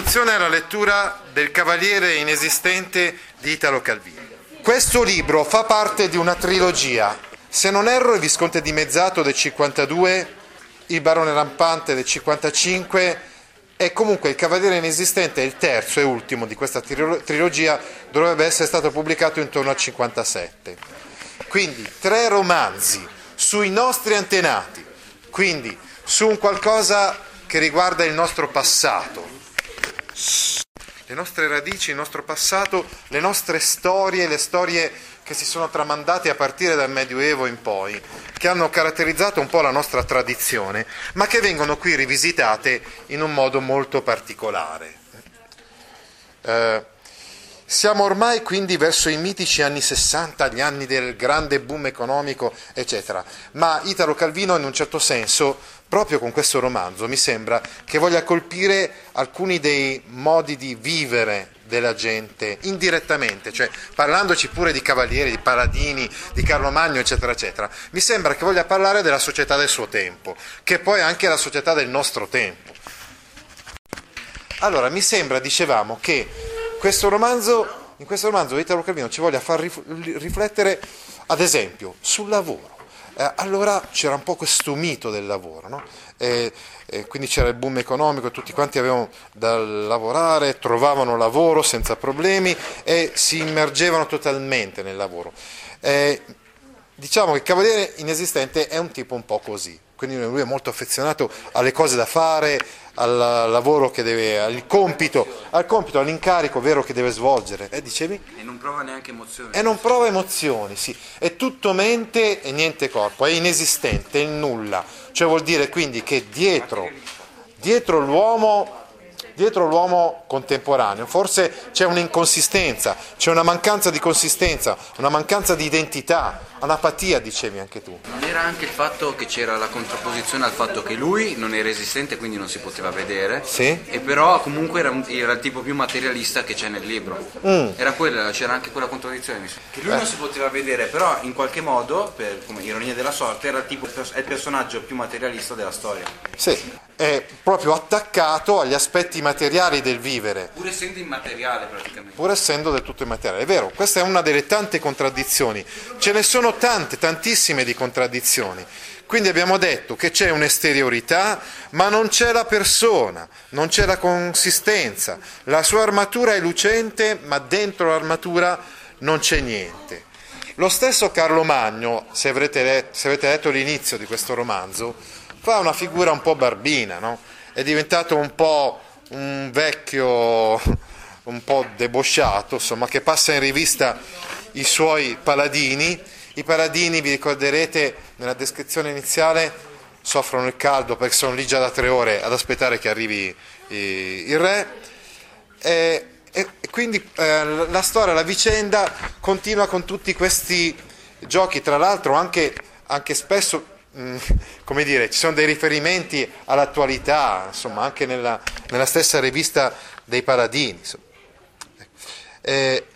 introduzione alla lettura del Cavaliere inesistente di Italo Calvino. Questo libro fa parte di una trilogia. Se non erro, il Visconte dimezzato del 52, il Barone rampante del 55 e comunque il Cavaliere inesistente, il terzo e ultimo di questa trilogia, dovrebbe essere stato pubblicato intorno al 57. Quindi tre romanzi sui nostri antenati, quindi su un qualcosa che riguarda il nostro passato, le nostre radici, il nostro passato, le nostre storie, le storie che si sono tramandate a partire dal Medioevo in poi, che hanno caratterizzato un po' la nostra tradizione, ma che vengono qui rivisitate in un modo molto particolare. Eh, siamo ormai quindi verso i mitici anni 60, gli anni del grande boom economico, eccetera, ma Italo Calvino in un certo senso proprio con questo romanzo mi sembra che voglia colpire alcuni dei modi di vivere della gente indirettamente, cioè parlandoci pure di cavalieri, di paladini, di Carlo Magno, eccetera, eccetera. Mi sembra che voglia parlare della società del suo tempo, che poi è anche la società del nostro tempo. Allora, mi sembra, dicevamo, che questo romanzo, in questo romanzo Italo Calvino ci voglia far riflettere, ad esempio, sul lavoro eh, allora c'era un po' questo mito del lavoro, no? e, e quindi c'era il boom economico, tutti quanti avevano da lavorare, trovavano lavoro senza problemi e si immergevano totalmente nel lavoro. E, diciamo che il cavaliere inesistente è un tipo un po' così, quindi lui è molto affezionato alle cose da fare, al lavoro che deve, al compito, al compito, all'incarico vero che deve svolgere. Eh, dicevi? E non prova neanche emozioni. E non prova emozioni, sì. È tutto mente e niente corpo, è inesistente, è nulla. Cioè vuol dire quindi che dietro, dietro l'uomo dietro l'uomo contemporaneo forse c'è un'inconsistenza, c'è una mancanza di consistenza, una mancanza di identità, un'apatia, dicevi anche tu. Non era anche il fatto che c'era la contrapposizione al fatto che lui non era esistente, quindi non si poteva vedere, sì. e però comunque era, era, il tipo più materialista che c'è nel libro. Mm. Era quella, c'era anche quella contraddizione, che lui eh. non si poteva vedere, però in qualche modo, per, come ironia della sorte, era il, tipo, è il personaggio più materialista della storia. Sì, è proprio attaccato agli aspetti materiali del vivere. Pur essendo immateriale praticamente. Pur essendo del tutto immateriale, è vero, questa è una delle tante contraddizioni. Ce ne sono tante, tantissime di contraddizioni. Quindi abbiamo detto che c'è un'esteriorità, ma non c'è la persona, non c'è la consistenza. La sua armatura è lucente, ma dentro l'armatura non c'è niente. Lo stesso Carlo Magno, se avrete letto, se avete letto l'inizio di questo romanzo, fa una figura un po' barbina, no? è diventato un po' un vecchio un po' debosciato, insomma, che passa in rivista i suoi paladini. I paladini, vi ricorderete nella descrizione iniziale, soffrono il caldo perché sono lì già da tre ore ad aspettare che arrivi il re. E, e quindi eh, la storia, la vicenda continua con tutti questi giochi, tra l'altro anche, anche spesso Mm, come dire, ci sono dei riferimenti all'attualità, insomma, anche nella, nella stessa rivista dei Paladini. Eh,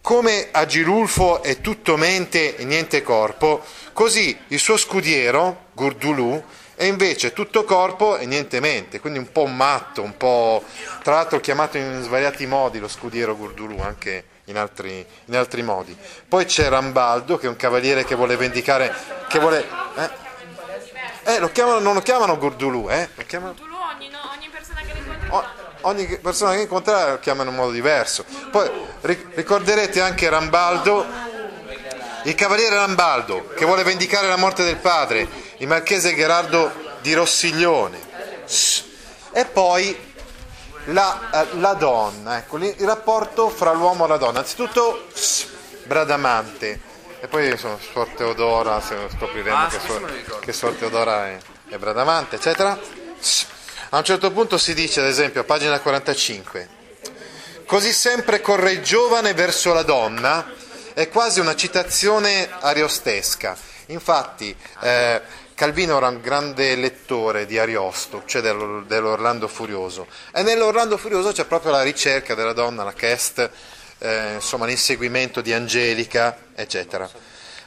come Agilulfo è tutto mente e niente corpo, così il suo scudiero, Gurdulù, è invece tutto corpo e niente mente, quindi un po' matto, un po'... tra l'altro chiamato in svariati modi lo scudiero Gurdulù, anche in altri, in altri modi. Poi c'è Rambaldo, che è un cavaliere che vuole vendicare... Che vuole, eh? Eh, lo chiamano, non lo chiamano Gurdulù, eh? Lo chiamano... Gurdulù ogni, no, ogni persona che incontra. O, ogni persona che incontra lo chiamano in modo diverso. Poi ricorderete anche Rambaldo, il cavaliere Rambaldo, che vuole vendicare la morte del padre, il marchese Gerardo di Rossiglione. E poi la, eh, la donna, ecco, il rapporto fra l'uomo e la donna. Anzitutto Bradamante e poi sono Suor Teodora, scopriremo ah, che, suor, che Suor Teodora è, è Bradamante, eccetera. A un certo punto si dice, ad esempio, a pagina 45, così sempre corre il giovane verso la donna, è quasi una citazione ariostesca. Infatti, eh, Calvino era un grande lettore di Ariosto, cioè dell'Orlando Furioso, e nell'Orlando Furioso c'è proprio la ricerca della donna, la quest, eh, insomma l'inseguimento di Angelica, eccetera.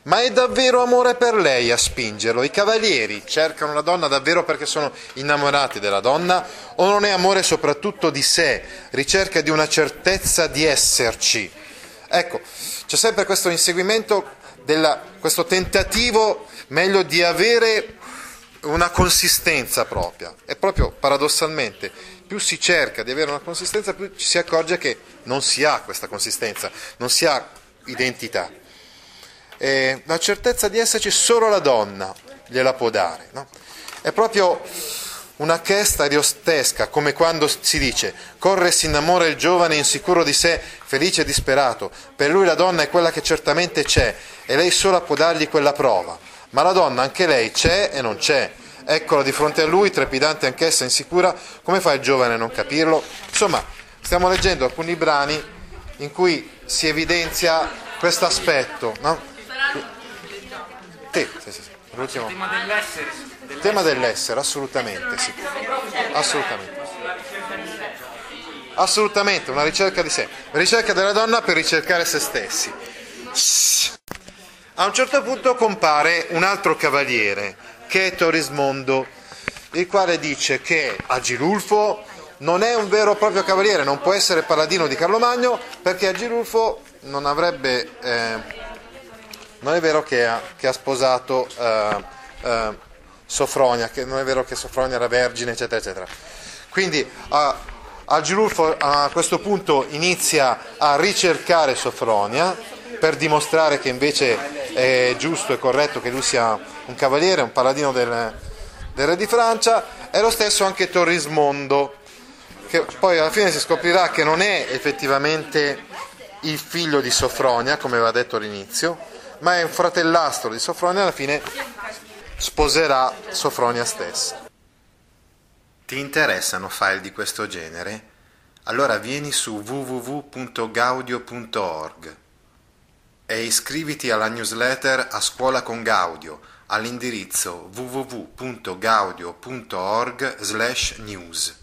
Ma è davvero amore per lei a spingerlo? I cavalieri cercano la donna davvero perché sono innamorati della donna o non è amore soprattutto di sé, ricerca di una certezza di esserci? Ecco, c'è sempre questo inseguimento, della, questo tentativo meglio di avere una consistenza propria. E proprio paradossalmente, più si cerca di avere una consistenza, più ci si accorge che non si ha questa consistenza, non si ha identità. E la certezza di esserci solo la donna gliela può dare. No? È proprio una chesta riostesca, come quando si dice corre e si innamora il giovane insicuro di sé, felice e disperato. Per lui la donna è quella che certamente c'è e lei sola può dargli quella prova. Ma la donna, anche lei, c'è e non c'è. Eccola di fronte a lui, trepidante anch'essa, insicura. Come fa il giovane a non capirlo? Insomma, stiamo leggendo alcuni brani in cui si evidenzia questo aspetto. No? Sì, sì, sì. L'ultimo. Il tema dell'essere. Il tema dell'essere, assolutamente, sì. Assolutamente. Assolutamente, una ricerca di sé. Ricerca della donna per ricercare se stessi. A un certo punto compare un altro cavaliere, che è Torismondo, il quale dice che Agilulfo non è un vero e proprio cavaliere, non può essere paladino di Carlo Magno perché Agilulfo non avrebbe... Eh, non è vero che ha, che ha sposato eh, eh, Sofronia, che non è vero che Sofronia era vergine, eccetera, eccetera. Quindi a, Agilulfo a questo punto inizia a ricercare Sofronia per dimostrare che invece è giusto e corretto che lui sia un cavaliere, un paladino del, del re di Francia, e lo stesso anche Torrismondo, che poi alla fine si scoprirà che non è effettivamente il figlio di Sofronia, come aveva detto all'inizio, ma è un fratellastro di Sofronia alla fine sposerà Sofronia stessa. Ti interessano file di questo genere? Allora vieni su www.gaudio.org e iscriviti alla newsletter A Scuola con Gaudio all'indirizzo www.gaudio.org/news.